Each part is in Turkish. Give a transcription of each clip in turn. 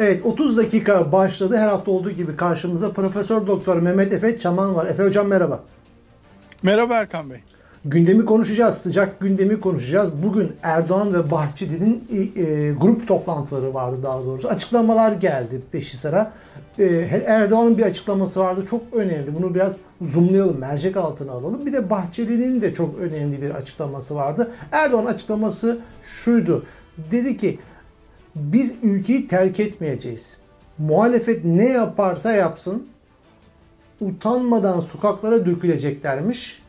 Evet 30 dakika başladı. Her hafta olduğu gibi karşımıza Profesör Doktor Mehmet Efe Çaman var. Efe Hocam merhaba. Merhaba Erkan Bey. Gündemi konuşacağız. Sıcak gündemi konuşacağız. Bugün Erdoğan ve Bahçeli'nin e, e, grup toplantıları vardı daha doğrusu. Açıklamalar geldi peşi sıra. E, Erdoğan'ın bir açıklaması vardı. Çok önemli. Bunu biraz zoomlayalım, mercek altına alalım. Bir de Bahçeli'nin de çok önemli bir açıklaması vardı. Erdoğan açıklaması şuydu. Dedi ki biz ülkeyi terk etmeyeceğiz. Muhalefet ne yaparsa yapsın utanmadan sokaklara döküleceklermiş.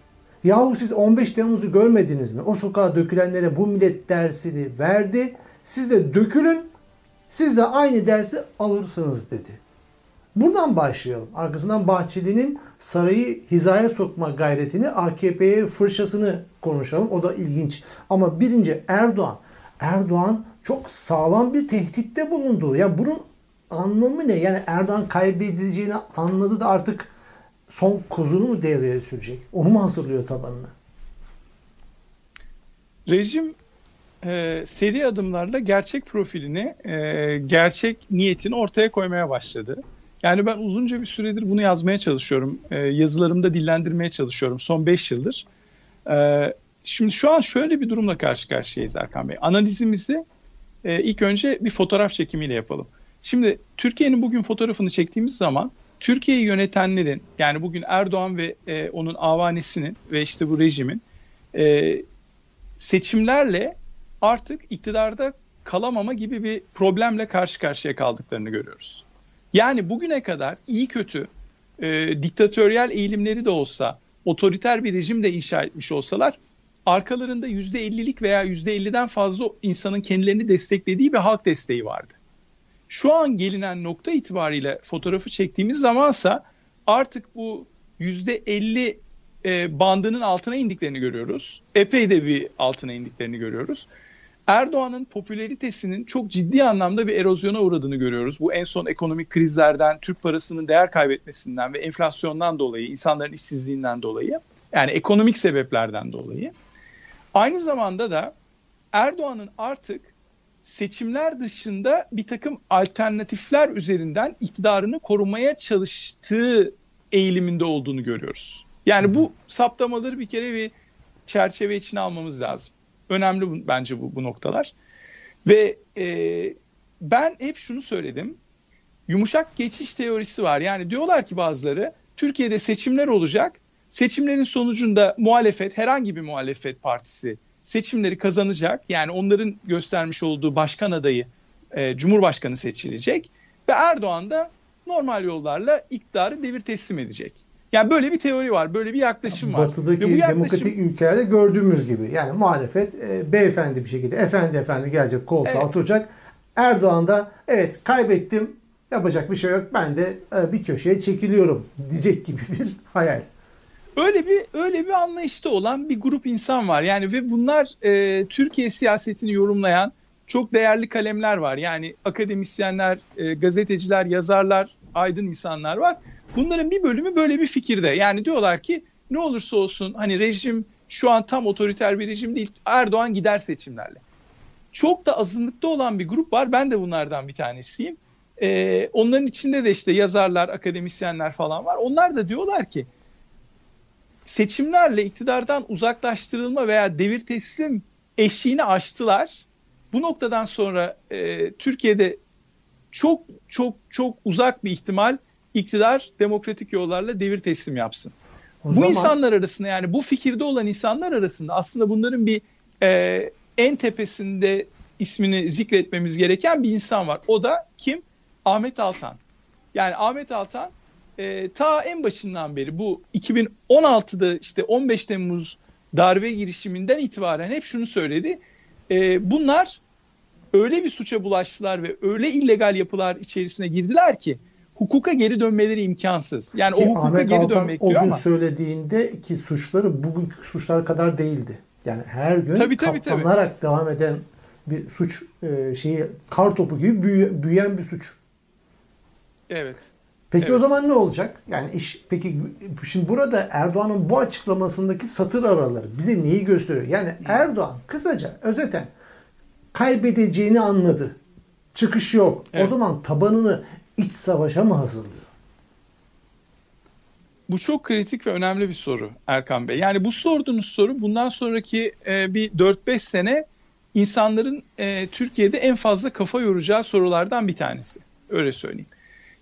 Yahu siz 15 Temmuz'u görmediniz mi? O sokağa dökülenlere bu millet dersini verdi. Siz de dökülün. Siz de aynı dersi alırsınız dedi. Buradan başlayalım. Arkasından Bahçeli'nin sarayı hizaya sokma gayretini, AKP'ye fırçasını konuşalım. O da ilginç. Ama birinci Erdoğan. Erdoğan çok sağlam bir tehditte bulundu. Ya bunun anlamı ne? Yani Erdoğan kaybedileceğini anladı da artık son kozunu mu devreye sürecek? Onu mu hazırlıyor tabanını? Rejim e, seri adımlarla gerçek profilini, e, gerçek niyetini ortaya koymaya başladı. Yani ben uzunca bir süredir bunu yazmaya çalışıyorum. E, yazılarımda dillendirmeye çalışıyorum son 5 yıldır. E, şimdi şu an şöyle bir durumla karşı karşıyayız Erkan Bey. Analizimizi e, ilk önce bir fotoğraf çekimiyle yapalım. Şimdi Türkiye'nin bugün fotoğrafını çektiğimiz zaman Türkiye'yi yönetenlerin yani bugün Erdoğan ve e, onun avanesinin ve işte bu rejimin e, seçimlerle artık iktidarda kalamama gibi bir problemle karşı karşıya kaldıklarını görüyoruz. Yani bugüne kadar iyi kötü e, diktatöryel eğilimleri de olsa, otoriter bir rejim de inşa etmiş olsalar arkalarında %50'lik veya %50'den fazla insanın kendilerini desteklediği bir halk desteği vardı. Şu an gelinen nokta itibariyle fotoğrafı çektiğimiz zamansa artık bu %50 e, bandının altına indiklerini görüyoruz. Epey de bir altına indiklerini görüyoruz. Erdoğan'ın popülaritesinin çok ciddi anlamda bir erozyona uğradığını görüyoruz. Bu en son ekonomik krizlerden, Türk parasının değer kaybetmesinden ve enflasyondan dolayı, insanların işsizliğinden dolayı, yani ekonomik sebeplerden dolayı. Aynı zamanda da Erdoğan'ın artık seçimler dışında bir takım alternatifler üzerinden iktidarını korumaya çalıştığı eğiliminde olduğunu görüyoruz. Yani bu saptamaları bir kere bir çerçeve içine almamız lazım. Önemli bence bu, bu noktalar. Ve e, ben hep şunu söyledim. Yumuşak geçiş teorisi var. Yani diyorlar ki bazıları Türkiye'de seçimler olacak. Seçimlerin sonucunda muhalefet, herhangi bir muhalefet partisi seçimleri kazanacak. Yani onların göstermiş olduğu başkan adayı e, Cumhurbaşkanı seçilecek ve Erdoğan da normal yollarla iktidarı devir teslim edecek. Yani böyle bir teori var, böyle bir yaklaşım var. Batıdaki bu yaklaşım... demokratik ülkelerde gördüğümüz gibi. Yani muhalefet e, beyefendi bir şekilde efendi efendi gelecek koltuğa evet. oturacak. Erdoğan da evet kaybettim yapacak bir şey yok ben de e, bir köşeye çekiliyorum diyecek gibi bir hayal. Öyle bir öyle bir anlayışta olan bir grup insan var. Yani ve bunlar e, Türkiye siyasetini yorumlayan çok değerli kalemler var. Yani akademisyenler, e, gazeteciler, yazarlar, aydın insanlar var. Bunların bir bölümü böyle bir fikirde. Yani diyorlar ki ne olursa olsun hani rejim şu an tam otoriter bir rejim değil. Erdoğan gider seçimlerle. Çok da azınlıkta olan bir grup var. Ben de bunlardan bir tanesiyim. Ee, onların içinde de işte yazarlar, akademisyenler falan var. Onlar da diyorlar ki seçimlerle iktidardan uzaklaştırılma veya devir teslim eşiğini aştılar. Bu noktadan sonra e, Türkiye'de çok çok çok uzak bir ihtimal iktidar demokratik yollarla devir teslim yapsın. O bu zaman... insanlar arasında yani bu fikirde olan insanlar arasında aslında bunların bir e, en tepesinde ismini zikretmemiz gereken bir insan var. O da kim? Ahmet Altan. Yani Ahmet Altan e, ta en başından beri bu 2016'da işte 15 Temmuz darbe girişiminden itibaren hep şunu söyledi. E, bunlar öyle bir suça bulaştılar ve öyle illegal yapılar içerisine girdiler ki hukuka geri dönmeleri imkansız. Yani ki o hukuka Ahmet geri Altan dönmek o diyor gün ama. söylediğinde ki suçları bugünkü suçlar kadar değildi. Yani her gün tabii, tabii, katlanarak tabii. devam eden bir suç e, şeyi kar topu gibi büyüyen bir suç. Evet. Peki evet. o zaman ne olacak? Yani iş peki şimdi burada Erdoğan'ın bu açıklamasındaki satır araları bize neyi gösteriyor? Yani Erdoğan kısaca özeten kaybedeceğini anladı. Çıkış yok. Evet. O zaman tabanını iç savaşa mı hazırlıyor? Bu çok kritik ve önemli bir soru Erkan Bey. Yani bu sorduğunuz soru bundan sonraki e, bir 4-5 sene insanların e, Türkiye'de en fazla kafa yoracağı sorulardan bir tanesi. Öyle söyleyeyim.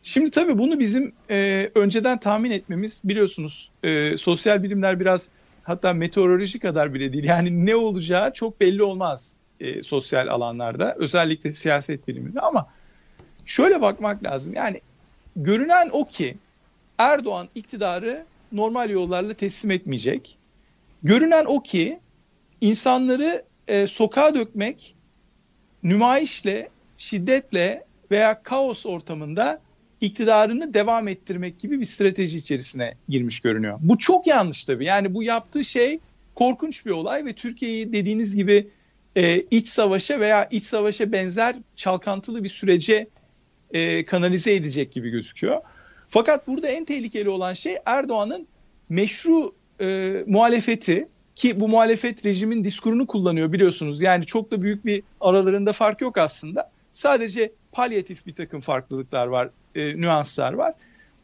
Şimdi tabii bunu bizim e, önceden tahmin etmemiz biliyorsunuz e, sosyal bilimler biraz hatta meteoroloji kadar bile değil. Yani ne olacağı çok belli olmaz e, sosyal alanlarda özellikle siyaset biliminde ama şöyle bakmak lazım. Yani görünen o ki Erdoğan iktidarı normal yollarla teslim etmeyecek. Görünen o ki insanları e, sokağa dökmek nümayişle, şiddetle veya kaos ortamında iktidarını devam ettirmek gibi bir strateji içerisine girmiş görünüyor. Bu çok yanlış tabii. Yani bu yaptığı şey korkunç bir olay ve Türkiye'yi dediğiniz gibi e, iç savaşa veya iç savaşa benzer çalkantılı bir sürece e, kanalize edecek gibi gözüküyor. Fakat burada en tehlikeli olan şey Erdoğan'ın meşru e, muhalefeti ki bu muhalefet rejimin diskurunu kullanıyor biliyorsunuz. Yani çok da büyük bir aralarında fark yok aslında. Sadece palyatif bir takım farklılıklar var, e, nüanslar var.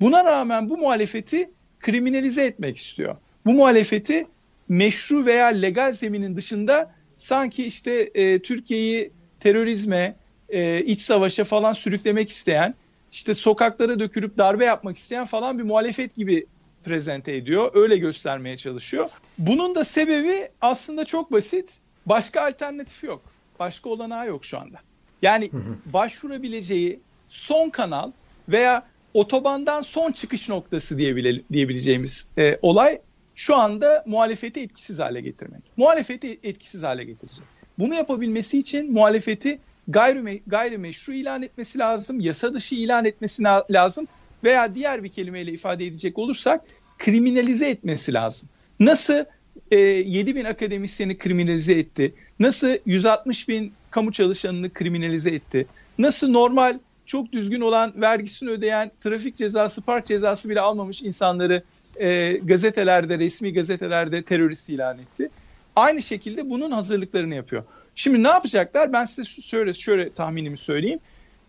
Buna rağmen bu muhalefeti kriminalize etmek istiyor. Bu muhalefeti meşru veya legal zeminin dışında sanki işte e, Türkiye'yi terörizme, e, iç savaşa falan sürüklemek isteyen, işte sokaklara dökülüp darbe yapmak isteyen falan bir muhalefet gibi prezente ediyor. Öyle göstermeye çalışıyor. Bunun da sebebi aslında çok basit. Başka alternatifi yok. Başka olanağı yok şu anda. Yani başvurabileceği son kanal veya otobandan son çıkış noktası diyebile, diyebileceğimiz e, olay şu anda muhalefeti etkisiz hale getirmek. Muhalefeti etkisiz hale getirecek. Bunu yapabilmesi için muhalefeti gayri, gayrimeşru ilan etmesi lazım, yasa dışı ilan etmesi lazım veya diğer bir kelimeyle ifade edecek olursak kriminalize etmesi lazım. Nasıl e, 7 bin akademisyeni kriminalize etti, nasıl 160 bin kamu çalışanını kriminalize etti, nasıl normal çok düzgün olan vergisini ödeyen trafik cezası, park cezası bile almamış insanları e, gazetelerde, resmi gazetelerde terörist ilan etti. Aynı şekilde bunun hazırlıklarını yapıyor. Şimdi ne yapacaklar? Ben size şöyle, şöyle tahminimi söyleyeyim.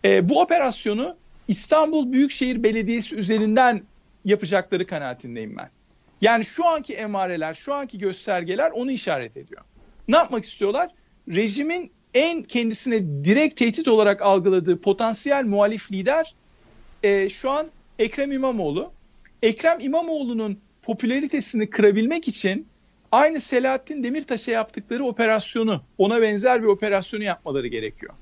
E, bu operasyonu İstanbul Büyükşehir Belediyesi üzerinden yapacakları kanaatindeyim ben. Yani şu anki emareler, şu anki göstergeler onu işaret ediyor. Ne yapmak istiyorlar? Rejimin en kendisine direkt tehdit olarak algıladığı potansiyel muhalif lider e, şu an Ekrem İmamoğlu. Ekrem İmamoğlu'nun popülaritesini kırabilmek için aynı Selahattin Demirtaş'a yaptıkları operasyonu, ona benzer bir operasyonu yapmaları gerekiyor.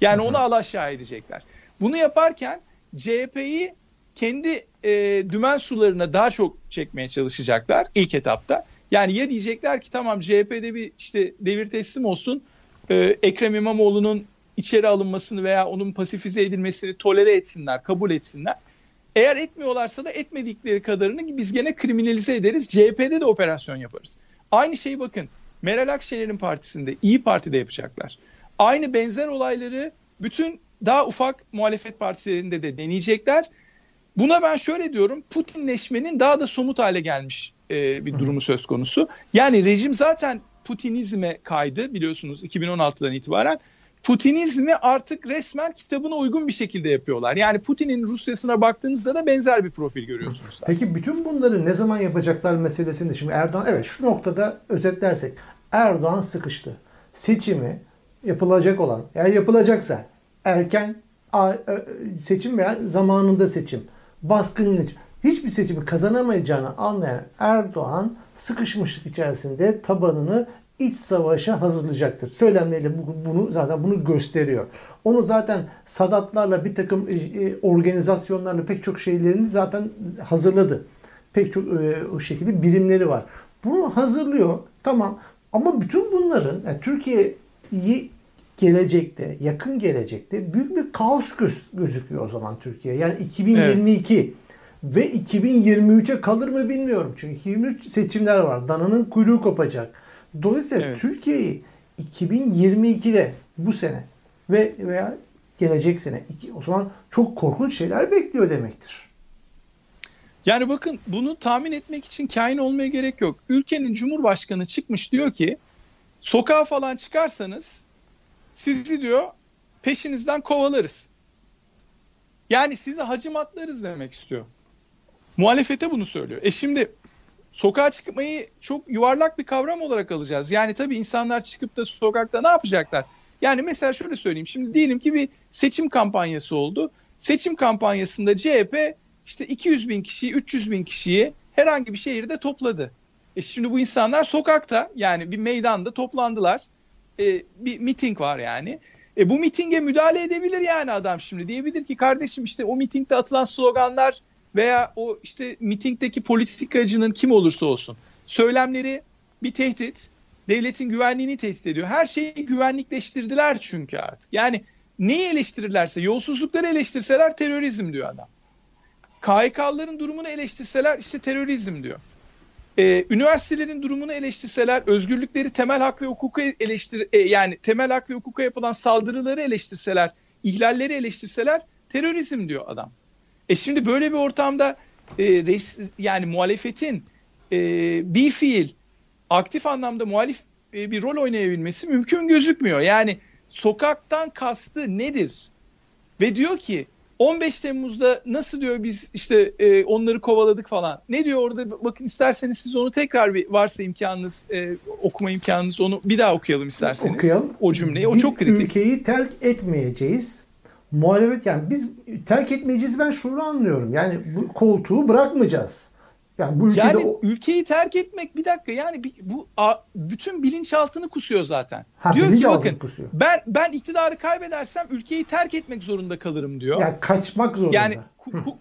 Yani onu alaşağı edecekler. Bunu yaparken CHP'yi kendi e, dümen sularına daha çok çekmeye çalışacaklar ilk etapta. Yani ya diyecekler ki tamam CHP'de bir işte devir teslim olsun, e, Ekrem İmamoğlu'nun içeri alınmasını veya onun pasifize edilmesini tolere etsinler, kabul etsinler. Eğer etmiyorlarsa da etmedikleri kadarını biz gene kriminalize ederiz. CHP'de de operasyon yaparız. Aynı şeyi bakın Meral Akşener'in partisinde, İyi Parti'de yapacaklar. Aynı benzer olayları bütün daha ufak muhalefet partilerinde de deneyecekler. Buna ben şöyle diyorum, Putinleşmenin daha da somut hale gelmiş e, bir durumu söz konusu. Yani rejim zaten Putinizme kaydı biliyorsunuz 2016'dan itibaren. Putinizmi artık resmen kitabına uygun bir şekilde yapıyorlar. Yani Putin'in Rusya'sına baktığınızda da benzer bir profil görüyorsunuz. Peki bütün bunları ne zaman yapacaklar meselesinde şimdi Erdoğan evet şu noktada özetlersek Erdoğan sıkıştı. Seçimi yapılacak olan eğer yapılacaksa erken seçim veya zamanında seçim baskının hiçbir seçimi kazanamayacağını anlayan Erdoğan sıkışmışlık içerisinde tabanını iç savaşa hazırlayacaktır. Söylemleriyle bunu zaten bunu gösteriyor. Onu zaten Sadatlarla bir takım organizasyonlarla pek çok şeylerini zaten hazırladı. Pek çok o şekilde birimleri var. Bunu hazırlıyor. Tamam. Ama bütün bunların yani Türkiye'yi gelecekte, yakın gelecekte büyük bir kaos göz, gözüküyor o zaman Türkiye. Yani 2022 evet. Ve 2023'e kalır mı bilmiyorum. Çünkü 2023 seçimler var. Dananın kuyruğu kopacak. Dolayısıyla evet. Türkiye'yi 2022'de bu sene ve veya gelecek sene iki, o zaman çok korkunç şeyler bekliyor demektir. Yani bakın bunu tahmin etmek için kain olmaya gerek yok. Ülkenin cumhurbaşkanı çıkmış diyor ki sokağa falan çıkarsanız sizi diyor peşinizden kovalarız. Yani sizi hacimatlarız demek istiyor. Muhalefete bunu söylüyor. E şimdi sokağa çıkmayı çok yuvarlak bir kavram olarak alacağız. Yani tabii insanlar çıkıp da sokakta ne yapacaklar? Yani mesela şöyle söyleyeyim. Şimdi diyelim ki bir seçim kampanyası oldu. Seçim kampanyasında CHP işte 200 bin kişiyi, 300 bin kişiyi herhangi bir şehirde topladı. E şimdi bu insanlar sokakta yani bir meydanda toplandılar. E, bir miting var yani. E bu mitinge müdahale edebilir yani adam şimdi. Diyebilir ki kardeşim işte o mitingde atılan sloganlar veya o işte mitingdeki politikacının kim olursa olsun söylemleri bir tehdit. Devletin güvenliğini tehdit ediyor. Her şeyi güvenlikleştirdiler çünkü artık. Yani neyi eleştirirlerse, yolsuzlukları eleştirseler terörizm diyor adam. KHK'ların durumunu eleştirseler işte terörizm diyor. Ee, üniversitelerin durumunu eleştirseler, özgürlükleri, temel hak ve hukuka eleştir e, yani temel hak ve hukuka yapılan saldırıları eleştirseler, ihlalleri eleştirseler terörizm diyor adam. E şimdi böyle bir ortamda e, res, yani muhalefetin e, bir fiil aktif anlamda muhalif e, bir rol oynayabilmesi mümkün gözükmüyor. Yani sokaktan kastı nedir? Ve diyor ki 15 Temmuz'da nasıl diyor biz işte e, onları kovaladık falan. Ne diyor orada bakın isterseniz siz onu tekrar bir varsa imkanınız e, okuma imkanınız onu bir daha okuyalım isterseniz. Okuyalım. O cümleyi o biz çok kritik. ülkeyi terk etmeyeceğiz. Muhalefet yani biz terk etmeyeceğiz ben şunu anlıyorum. Yani bu koltuğu bırakmayacağız. Yani bu ülkede Yani o... ülkeyi terk etmek bir dakika yani bu a, bütün bilinçaltını kusuyor zaten. Ha, diyor ki bakın kusuyor. ben ben iktidarı kaybedersem ülkeyi terk etmek zorunda kalırım diyor. yani kaçmak zorunda. Yani ku- ku-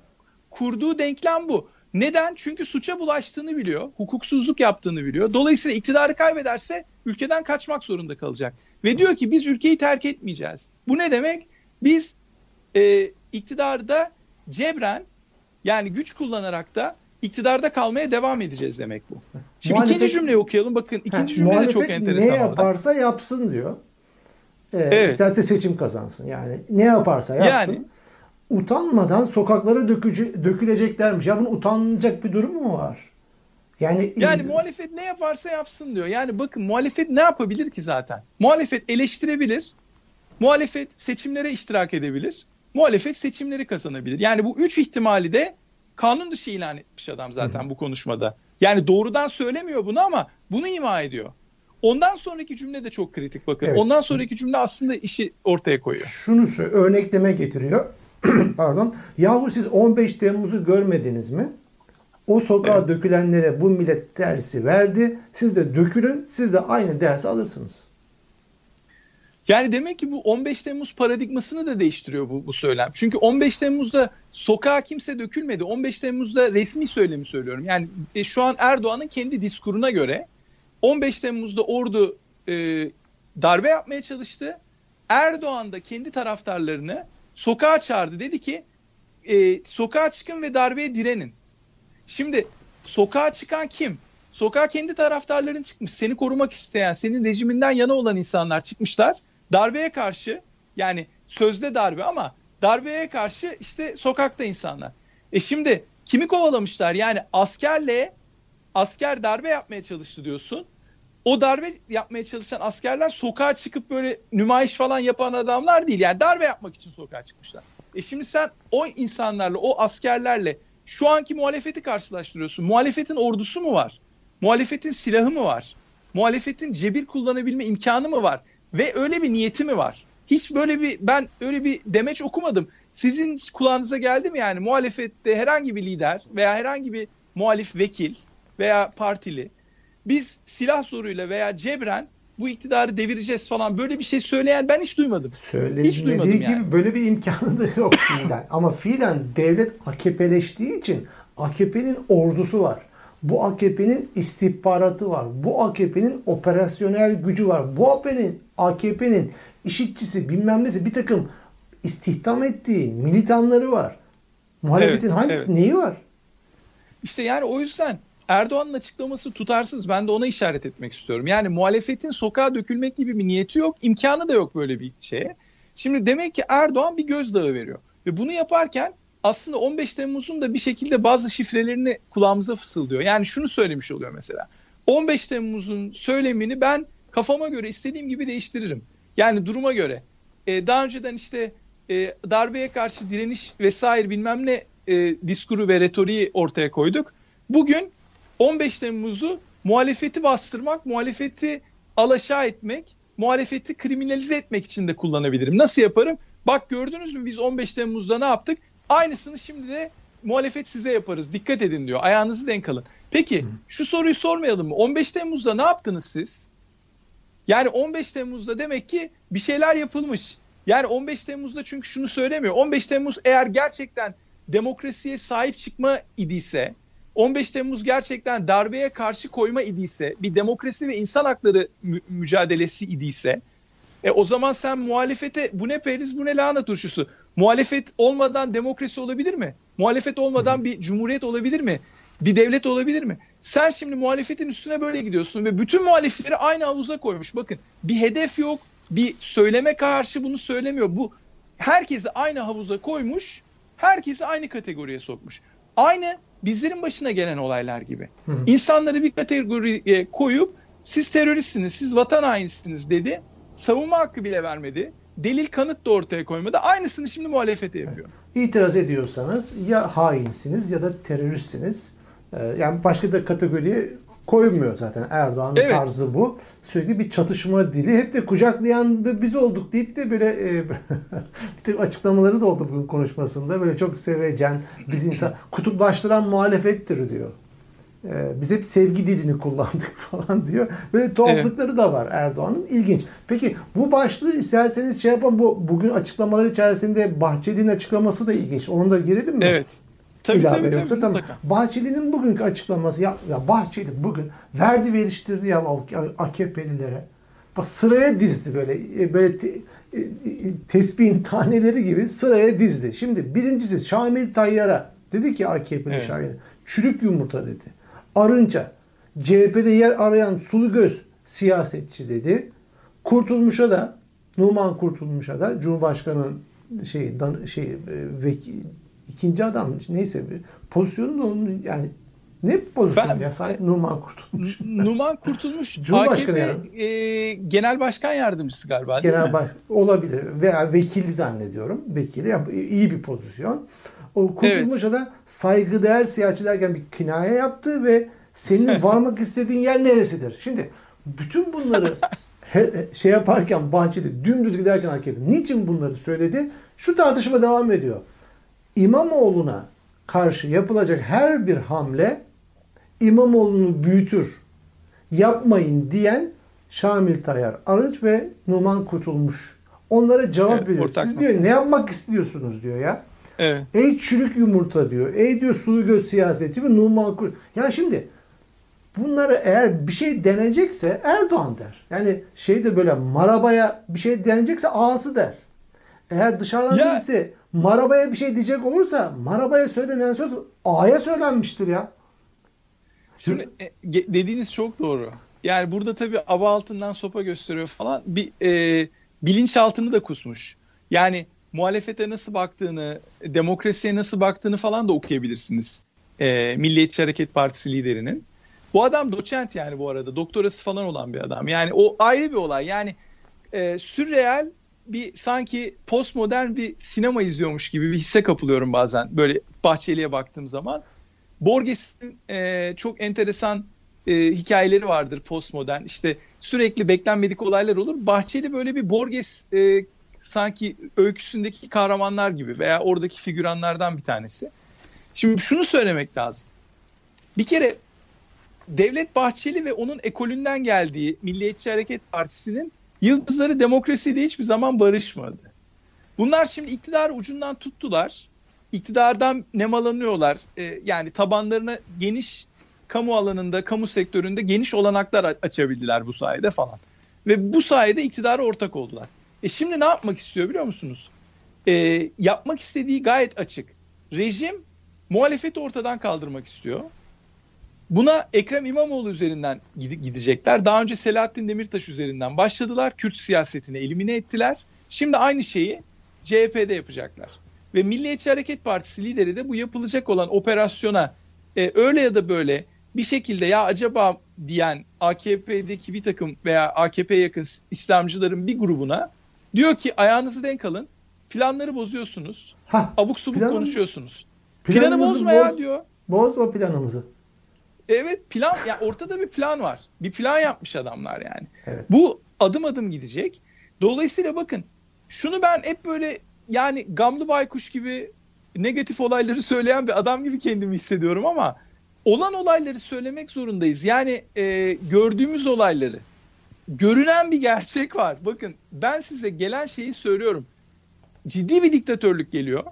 kurduğu denklem bu. Neden? Çünkü suça bulaştığını biliyor, hukuksuzluk yaptığını biliyor. Dolayısıyla iktidarı kaybederse ülkeden kaçmak zorunda kalacak. Ve diyor ki biz ülkeyi terk etmeyeceğiz. Bu ne demek? Biz e, iktidarda cebren yani güç kullanarak da iktidarda kalmaya devam edeceğiz demek bu. Şimdi Muhalefet- ikinci cümleyi okuyalım. Bakın ikinci Ha, cümle de çok enteresan. Ne orada. yaparsa yapsın diyor. Ee, Evet. İsterse seçim kazansın. Yani ne yaparsa yapsın. Yani. Utanmadan sokaklara dökücü, döküleceklermiş. Ya bunun utanacak bir durum mu var? Yani Yani muhalefet ne yaparsa yapsın diyor. Yani bakın muhalefet ne yapabilir ki zaten? Muhalefet eleştirebilir. Muhalefet seçimlere iştirak edebilir. Muhalefet seçimleri kazanabilir. Yani bu üç ihtimali de kanun dışı ilan etmiş adam zaten bu konuşmada. Yani doğrudan söylemiyor bunu ama bunu ima ediyor. Ondan sonraki cümle de çok kritik bakın. Evet. Ondan sonraki cümle aslında işi ortaya koyuyor. şunu örnekleme getiriyor. Pardon. Yahu siz 15 Temmuz'u görmediniz mi? O sokağa Evet. dökülenlere bu millet dersi verdi. Siz de dökülün, siz de aynı dersi alırsınız. Yani demek ki bu 15 Temmuz paradigmasını da değiştiriyor bu, bu söylem. Çünkü 15 Temmuz'da sokağa kimse dökülmedi. 15 Temmuz'da resmi söylemi söylüyorum. Yani e, şu an Erdoğan'ın kendi diskuruna göre 15 Temmuz'da ordu e, darbe yapmaya çalıştı. Erdoğan da kendi taraftarlarını sokağa çağırdı. Dedi ki e, sokağa çıkın ve darbeye direnin. Şimdi sokağa çıkan kim? Sokağa kendi taraftarların çıkmış. Seni korumak isteyen, senin rejiminden yana olan insanlar çıkmışlar. Darbeye karşı yani sözde darbe ama darbeye karşı işte sokakta insanlar. E şimdi kimi kovalamışlar? Yani askerle asker darbe yapmaya çalıştı diyorsun. O darbe yapmaya çalışan askerler sokağa çıkıp böyle nümayiş falan yapan adamlar değil. Yani darbe yapmak için sokağa çıkmışlar. E şimdi sen o insanlarla, o askerlerle şu anki muhalefeti karşılaştırıyorsun. Muhalefetin ordusu mu var? Muhalefetin silahı mı var? Muhalefetin cebir kullanabilme imkanı mı var? Ve öyle bir niyeti mi var? Hiç böyle bir ben öyle bir demeç okumadım. Sizin kulağınıza geldi mi yani muhalefette herhangi bir lider veya herhangi bir muhalif vekil veya partili biz silah zoruyla veya cebren bu iktidarı devireceğiz falan böyle bir şey söyleyen ben hiç duymadım. Hiç duymadım gibi yani. böyle bir imkanı da yok fiilen. Ama fiilen devlet AKP'leştiği için AKP'nin ordusu var. Bu AKP'nin istihbaratı var. Bu AKP'nin operasyonel gücü var. Bu AKP'nin AKP'nin işitçisi bilmem nesi bir takım istihdam ettiği militanları var. Muhalefetin Evet, hangisi evet. neyi var? İşte yani o yüzden Erdoğan'ın açıklaması tutarsız. Ben de ona işaret etmek istiyorum. Yani muhalefetin sokağa dökülmek gibi bir niyeti yok. imkanı da yok böyle bir şeye. Şimdi demek ki Erdoğan bir gözdağı veriyor. Ve bunu yaparken aslında 15 Temmuz'un da bir şekilde bazı şifrelerini kulağımıza fısıldıyor. Yani şunu söylemiş oluyor mesela. 15 Temmuz'un söylemini ben kafama göre istediğim gibi değiştiririm. Yani duruma göre. e, daha önceden işte e, darbeye karşı direniş vesaire bilmem ne e, diskuru ve retoriği ortaya koyduk. Bugün 15 Temmuz'u muhalefeti bastırmak, muhalefeti alaşağı etmek, muhalefeti kriminalize etmek için de kullanabilirim. Nasıl yaparım? Bak gördünüz mü biz 15 Temmuz'da ne yaptık? Aynısını şimdi de muhalefet size yaparız. Dikkat edin diyor. Ayağınızı denk alın. Peki şu soruyu sormayalım mı? 15 Temmuz'da ne yaptınız siz? Yani 15 Temmuz'da demek ki bir şeyler yapılmış. Yani 15 Temmuz'da çünkü şunu söylemiyor. 15 Temmuz eğer gerçekten demokrasiye sahip çıkma idiyse, 15 Temmuz gerçekten darbeye karşı koyma idiyse, bir demokrasi ve insan hakları mü- mücadelesi idiyse, e o zaman sen muhalefete bu ne periz bu ne lahana turşusu. Muhalefet olmadan demokrasi olabilir mi? Muhalefet olmadan bir cumhuriyet olabilir mi? Bir devlet olabilir mi? Sen şimdi muhalefetin üstüne böyle gidiyorsun ve bütün muhalifleri aynı havuza koymuş. Bakın bir hedef yok, bir söyleme karşı bunu söylemiyor. Bu herkesi aynı havuza koymuş, herkesi aynı kategoriye sokmuş. Aynı bizlerin başına gelen olaylar gibi. İnsanları bir kategoriye koyup siz teröristsiniz, siz vatan hainisiniz dedi. Savunma hakkı bile vermedi. Delil kanıt da ortaya koymadı. Aynısını şimdi muhalefete yapıyor. İtiraz ediyorsanız ya hainsiniz ya da teröristsiniz. Ee, yani başka da kategoriye koymuyor zaten Erdoğan'ın Evet. tarzı bu. Sürekli bir çatışma dili. Hep de kucaklayan da biz olduk deyip de böyle e, bir de açıklamaları da oldu bugün konuşmasında. Böyle çok sevecen, biz insan kutuplaştıran muhalefettir diyor. Ee, biz hep sevgi dilini kullandık falan diyor. Böyle tuhaflıkları da var Erdoğan'ın. İlginç. Peki bu başlığı isterseniz şey yapalım. Bu bugün açıklamalar içerisinde Bahçeli'nin açıklaması da ilginç. Onu da girelim mi? Evet. Tabii İlave tabii, yoksa tabii tamam. Bahçeli'nin bugünkü açıklaması ya, ya Bahçeli bugün verdi veriştirdi ya AKP'lilere. Bak sıraya dizdi böyle e, böyle te, e, e, tespihin taneleri gibi sıraya dizdi. Şimdi birincisi Şamil Tayyar'a dedi ki AKP'li Evet. Şamil çürük yumurta dedi. Arınca CHP'de yer arayan sulu göz siyasetçi dedi. Kurtulmuş'a da Numan Kurtulmuş'a da Cumhurbaşkanı'nın şey dan, şey e, veki- ikinci adam neyse bir pozisyonu da onun yani ne pozisyon Ben- ya sahip Numan Kurtulmuş. Numan Kurtulmuş Cumhurbaşkanı AKP e, Genel Başkan Yardımcısı galiba değil Genel mi? baş olabilir veya vekili zannediyorum. Vekili ya, iyi bir pozisyon. O Kurtulmuş'a da saygıdeğer siyasetçi derken bir kinaye yaptı ve senin varmak istediğin yer neresidir? Şimdi bütün bunları he- şey yaparken Bahçeli dümdüz giderken AKP niçin bunları söyledi? Şu tartışma devam ediyor. İmamoğlu'na karşı yapılacak her bir hamle İmamoğlu'nu büyütür, yapmayın diyen Şamil Tayyar Arınç ve Numan Kurtulmuş. Onlara cevap Evet, veriyor. ortak Siz diyor ne yapmak istiyorsunuz diyor ya. Evet. Ey çürük yumurta diyor. Ey diyor sulu göz siyasetçi ve Numan Kurtulmuş. Ya şimdi bunları eğer bir şey denecekse Erdoğan der. Yani şey de böyle marabaya bir şey denecekse ağası der. Eğer dışarıdan Ya- birisi marabaya bir şey diyecek olursa marabaya söylenen söz ağaya söylenmiştir ya. Şimdi e, dediğiniz çok doğru. Yani burada tabii aba altından sopa gösteriyor falan. Bir e, bilinçaltını da kusmuş. Yani muhalefete nasıl baktığını, demokrasiye nasıl baktığını falan da okuyabilirsiniz. E, Milliyetçi Hareket Partisi liderinin. Bu adam doçent yani bu arada. Doktorası falan olan bir adam. Yani o ayrı bir olay. Yani e, sürreel bir sanki postmodern bir sinema izliyormuş gibi bir hisse kapılıyorum bazen. Böyle Bahçeli'ye baktığım zaman. Borges'in e, çok enteresan e, hikayeleri vardır postmodern. İşte sürekli beklenmedik olaylar olur. Bahçeli böyle bir Borges e, sanki öyküsündeki kahramanlar gibi veya oradaki figüranlardan bir tanesi. Şimdi şunu söylemek lazım. Bir kere Devlet Bahçeli ve onun ekolünden geldiği Milliyetçi Hareket Partisi'nin yıldızları demokrasiyle hiçbir zaman barışmadı. Bunlar şimdi iktidarı ucundan tuttular. İktidardan nemalanıyorlar. Ee, yani tabanlarına geniş kamu alanında, kamu sektöründe geniş olanaklar açabildiler bu sayede falan. Ve bu sayede iktidara ortak oldular. E şimdi ne yapmak istiyor biliyor musunuz? Ee, yapmak istediği gayet açık. Rejim muhalefeti ortadan kaldırmak istiyor. Buna Ekrem İmamoğlu üzerinden gide- gidecekler. Daha önce Selahattin Demirtaş üzerinden başladılar. Kürt siyasetini elimine ettiler. Şimdi aynı şeyi CHP'de yapacaklar. Ve Milliyetçi Hareket Partisi lideri de bu yapılacak olan operasyona e, öyle ya da böyle bir şekilde ya acaba diyen AKP'deki bir takım veya AKP yakın İslamcıların bir grubuna Diyor ki ayağınızı denk alın. Planları bozuyorsunuz. Hah, Abuk subuk planı- konuşuyorsunuz. Planı bozma ya boz- diyor. Bozma planımızı. Evet plan ya ortada bir plan var. Bir plan yapmış adamlar yani. Evet. Bu adım adım gidecek. Dolayısıyla bakın şunu ben hep böyle yani gamlı baykuş gibi negatif olayları söyleyen bir adam gibi kendimi hissediyorum ama olan olayları söylemek zorundayız. Yani e, gördüğümüz olayları. Görünen bir gerçek var. Bakın ben size gelen şeyi söylüyorum. Ciddi bir diktatörlük geliyor.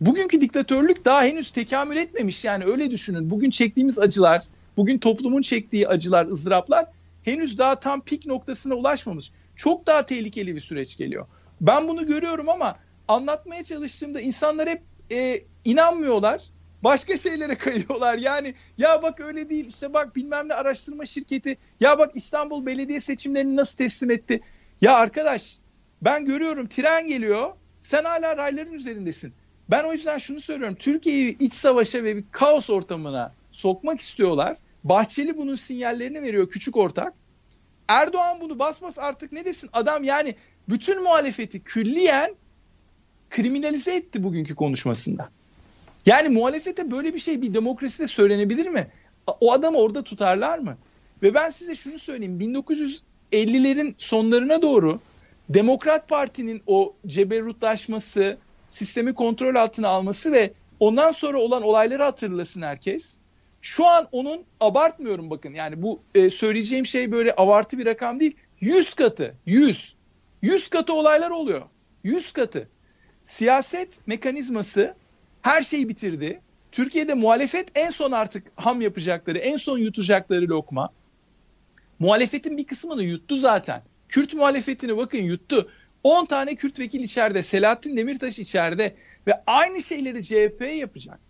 Bugünkü diktatörlük daha henüz tekamül etmemiş. Yani öyle düşünün. Bugün çektiğimiz acılar, bugün toplumun çektiği acılar, ızdıraplar henüz daha tam pik noktasına ulaşmamış. Çok daha tehlikeli bir süreç geliyor. Ben bunu görüyorum ama anlatmaya çalıştığımda insanlar hep e, inanmıyorlar. Başka şeylere kayıyorlar. Yani ya bak öyle değil işte bak bilmem ne araştırma şirketi ya bak İstanbul Belediye seçimlerini nasıl teslim etti. Ya arkadaş ben görüyorum tren geliyor sen hala rayların üzerindesin. Ben o yüzden şunu söylüyorum. Türkiye'yi iç savaşa ve bir kaos ortamına sokmak istiyorlar. Bahçeli bunun sinyallerini veriyor küçük ortak. Erdoğan bunu bas bas artık ne desin adam yani bütün muhalefeti külliyen kriminalize etti bugünkü konuşmasında. Yani muhalefete böyle bir şey bir demokraside söylenebilir mi? O adamı orada tutarlar mı? Ve ben size şunu söyleyeyim. 1950'lerin sonlarına doğru Demokrat Parti'nin o ceberrutlaşması, sistemi kontrol altına alması ve ondan sonra olan olayları hatırlasın herkes. Şu an onun abartmıyorum bakın yani bu e, söyleyeceğim şey böyle abartı bir rakam değil. 100 katı, 100. 100 katı olaylar oluyor. 100 katı. Siyaset mekanizması her şeyi bitirdi. Türkiye'de muhalefet en son artık ham yapacakları, en son yutacakları lokma. Muhalefetin bir kısmını yuttu zaten. Kürt muhalefetini bakın yuttu. 10 tane Kürt vekil içeride, Selahattin Demirtaş içeride ve aynı şeyleri CHP yapacak.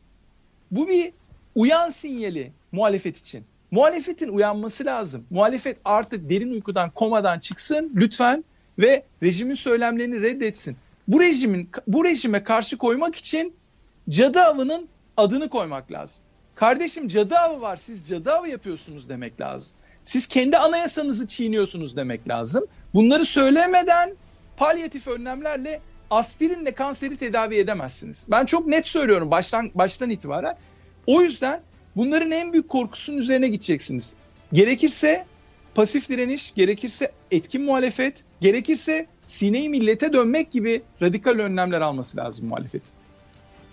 Bu bir uyan sinyali muhalefet için. Muhalefetin uyanması lazım. Muhalefet artık derin uykudan, komadan çıksın lütfen ve rejimin söylemlerini reddetsin. Bu rejimin bu rejime karşı koymak için cadı avının adını koymak lazım. Kardeşim cadı avı var. Siz cadı avı yapıyorsunuz demek lazım. Siz kendi anayasanızı çiğniyorsunuz demek lazım. Bunları söylemeden palyatif önlemlerle aspirinle kanseri tedavi edemezsiniz. Ben çok net söylüyorum baştan baştan itibaren. O yüzden bunların en büyük korkusunun üzerine gideceksiniz. Gerekirse pasif direniş, gerekirse etkin muhalefet, gerekirse sineyi millete dönmek gibi radikal önlemler alması lazım muhalefet.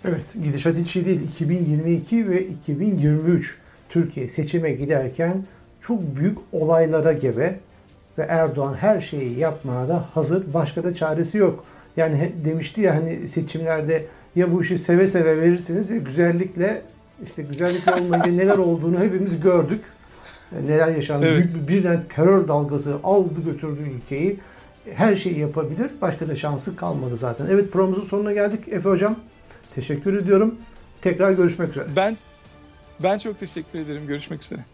Evet, gidişat hiç iyi değil. 2022 ve 2023 Türkiye seçime giderken çok büyük olaylara gebe ve Erdoğan her şeyi yapmaya da hazır. Başka da çaresi yok. Yani demişti ya hani seçimlerde ya bu işi seve seve verirsiniz ya güzellikle işte güzellik olmayınca neler olduğunu hepimiz gördük. Neler yaşandı. Evet. Bir, birden terör dalgası aldı götürdü ülkeyi. Her şeyi yapabilir. Başka da şansı kalmadı zaten. Evet programımızın sonuna geldik. Efe Hocam teşekkür ediyorum. Tekrar görüşmek üzere. Ben ben çok teşekkür ederim. Görüşmek üzere.